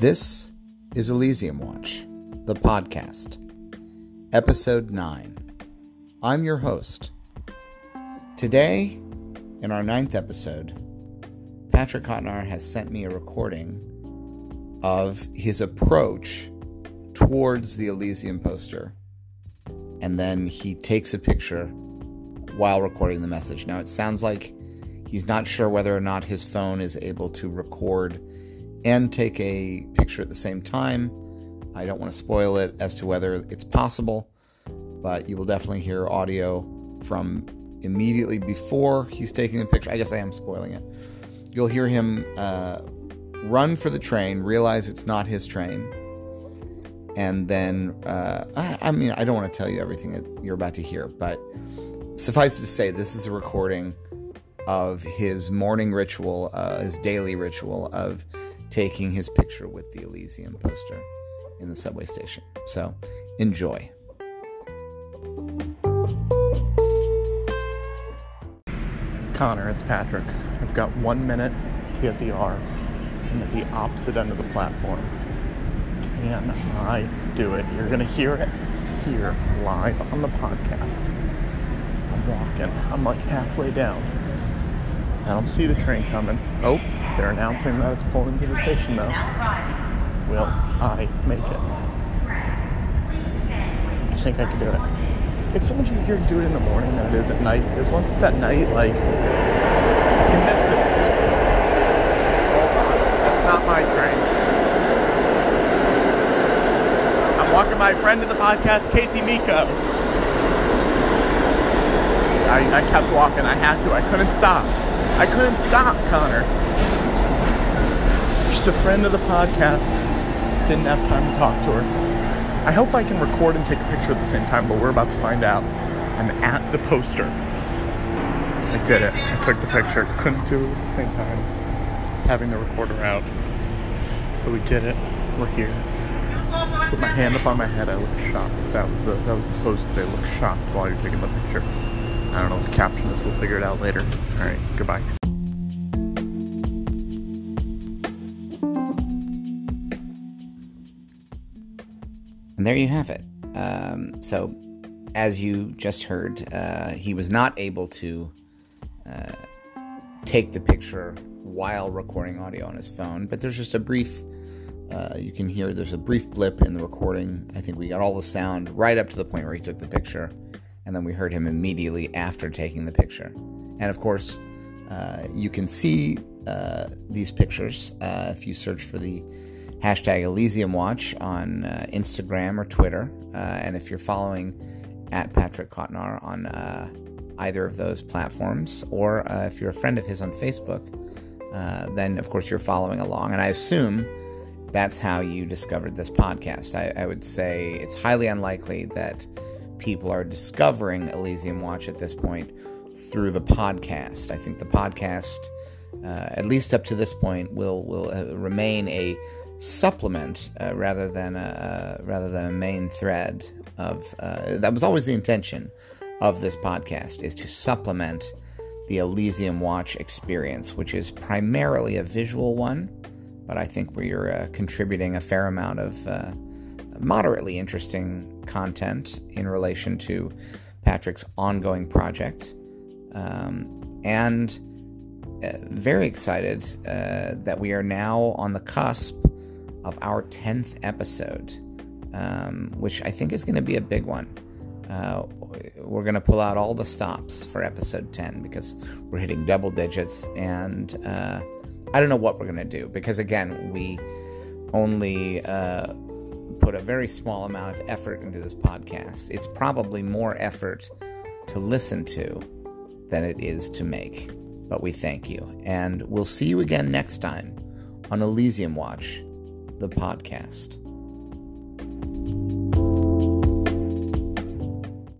This is Elysium Watch, the podcast, episode 9. I'm your host. Today, in our ninth episode, Patrick Hotnar has sent me a recording of his approach towards the Elysium poster, and then he takes a picture while recording the message. Now, it sounds like he's not sure whether or not his phone is able to record and take a picture at the same time. I don't want to spoil it as to whether it's possible, but you will definitely hear audio from immediately before he's taking the picture. I guess I am spoiling it. You'll hear him uh, run for the train, realize it's not his train, and then uh, I, I mean I don't want to tell you everything that you're about to hear, but suffice it to say, this is a recording of his morning ritual, uh, his daily ritual of taking his picture with the Elysium poster in the subway station. So enjoy. Connor, it's Patrick. I've got one minute to get the R. I'm at the opposite end of the platform. Can I do it? You're going to hear it here live on the podcast. I'm walking. I'm like halfway down. I don't see the train coming. Oh, they're announcing that it's pulling into the station though. Will I make it? I think I can do it. It's so much easier to do it in the morning than it is at night because once it's at night, like, you miss the peak. Oh, Hold on, that's not my train. I'm walking my friend in the podcast, Casey Miko. I, I kept walking. I had to. I couldn't stop. I couldn't stop, Connor. She's a friend of the podcast. Didn't have time to talk to her. I hope I can record and take a picture at the same time, but we're about to find out. I'm at the poster. I did it. I took the picture. Couldn't do it at the same time. Just having the recorder out. But we did it. We're here. Put my hand up on my head. I look shocked. That was the that was the post. They look shocked while you're taking the picture. I don't know what the caption is. We'll figure it out later. All right. Goodbye. And there you have it. Um, so, as you just heard, uh, he was not able to uh, take the picture while recording audio on his phone, but there's just a brief. Uh, you can hear there's a brief blip in the recording. I think we got all the sound right up to the point where he took the picture, and then we heard him immediately after taking the picture. And of course, uh, you can see uh, these pictures uh, if you search for the hashtag Elysium Watch on uh, Instagram or Twitter. Uh, and if you're following at Patrick Kotnar on uh, either of those platforms, or if you're a friend of his on Facebook, then of course you're following along. And I assume that's how you discovered this podcast. I, I would say it's highly unlikely that people are discovering Elysium Watch at this point through the podcast. I think the podcast, uh, at least up to this point, will will remain a supplement uh, rather than a uh, rather than a main thread of uh, that was always the intention of this podcast is to supplement the Elysium Watch experience, which is primarily a visual one, but I think we're uh, contributing a fair amount of uh, moderately interesting content in relation to Patrick's ongoing project, um, and uh, very excited that we are now on the cusp of our 10th episode, um, which I think is going to be a big one. Uh, we're going to pull out all the stops for episode 10 because we're hitting double digits, and uh, I don't know what we're going to do because, again, we only uh, put a very small amount of effort into this podcast. It's probably more effort to listen to than it is to make, but we thank you. And we'll see you again next time on Elysium Watch the podcast.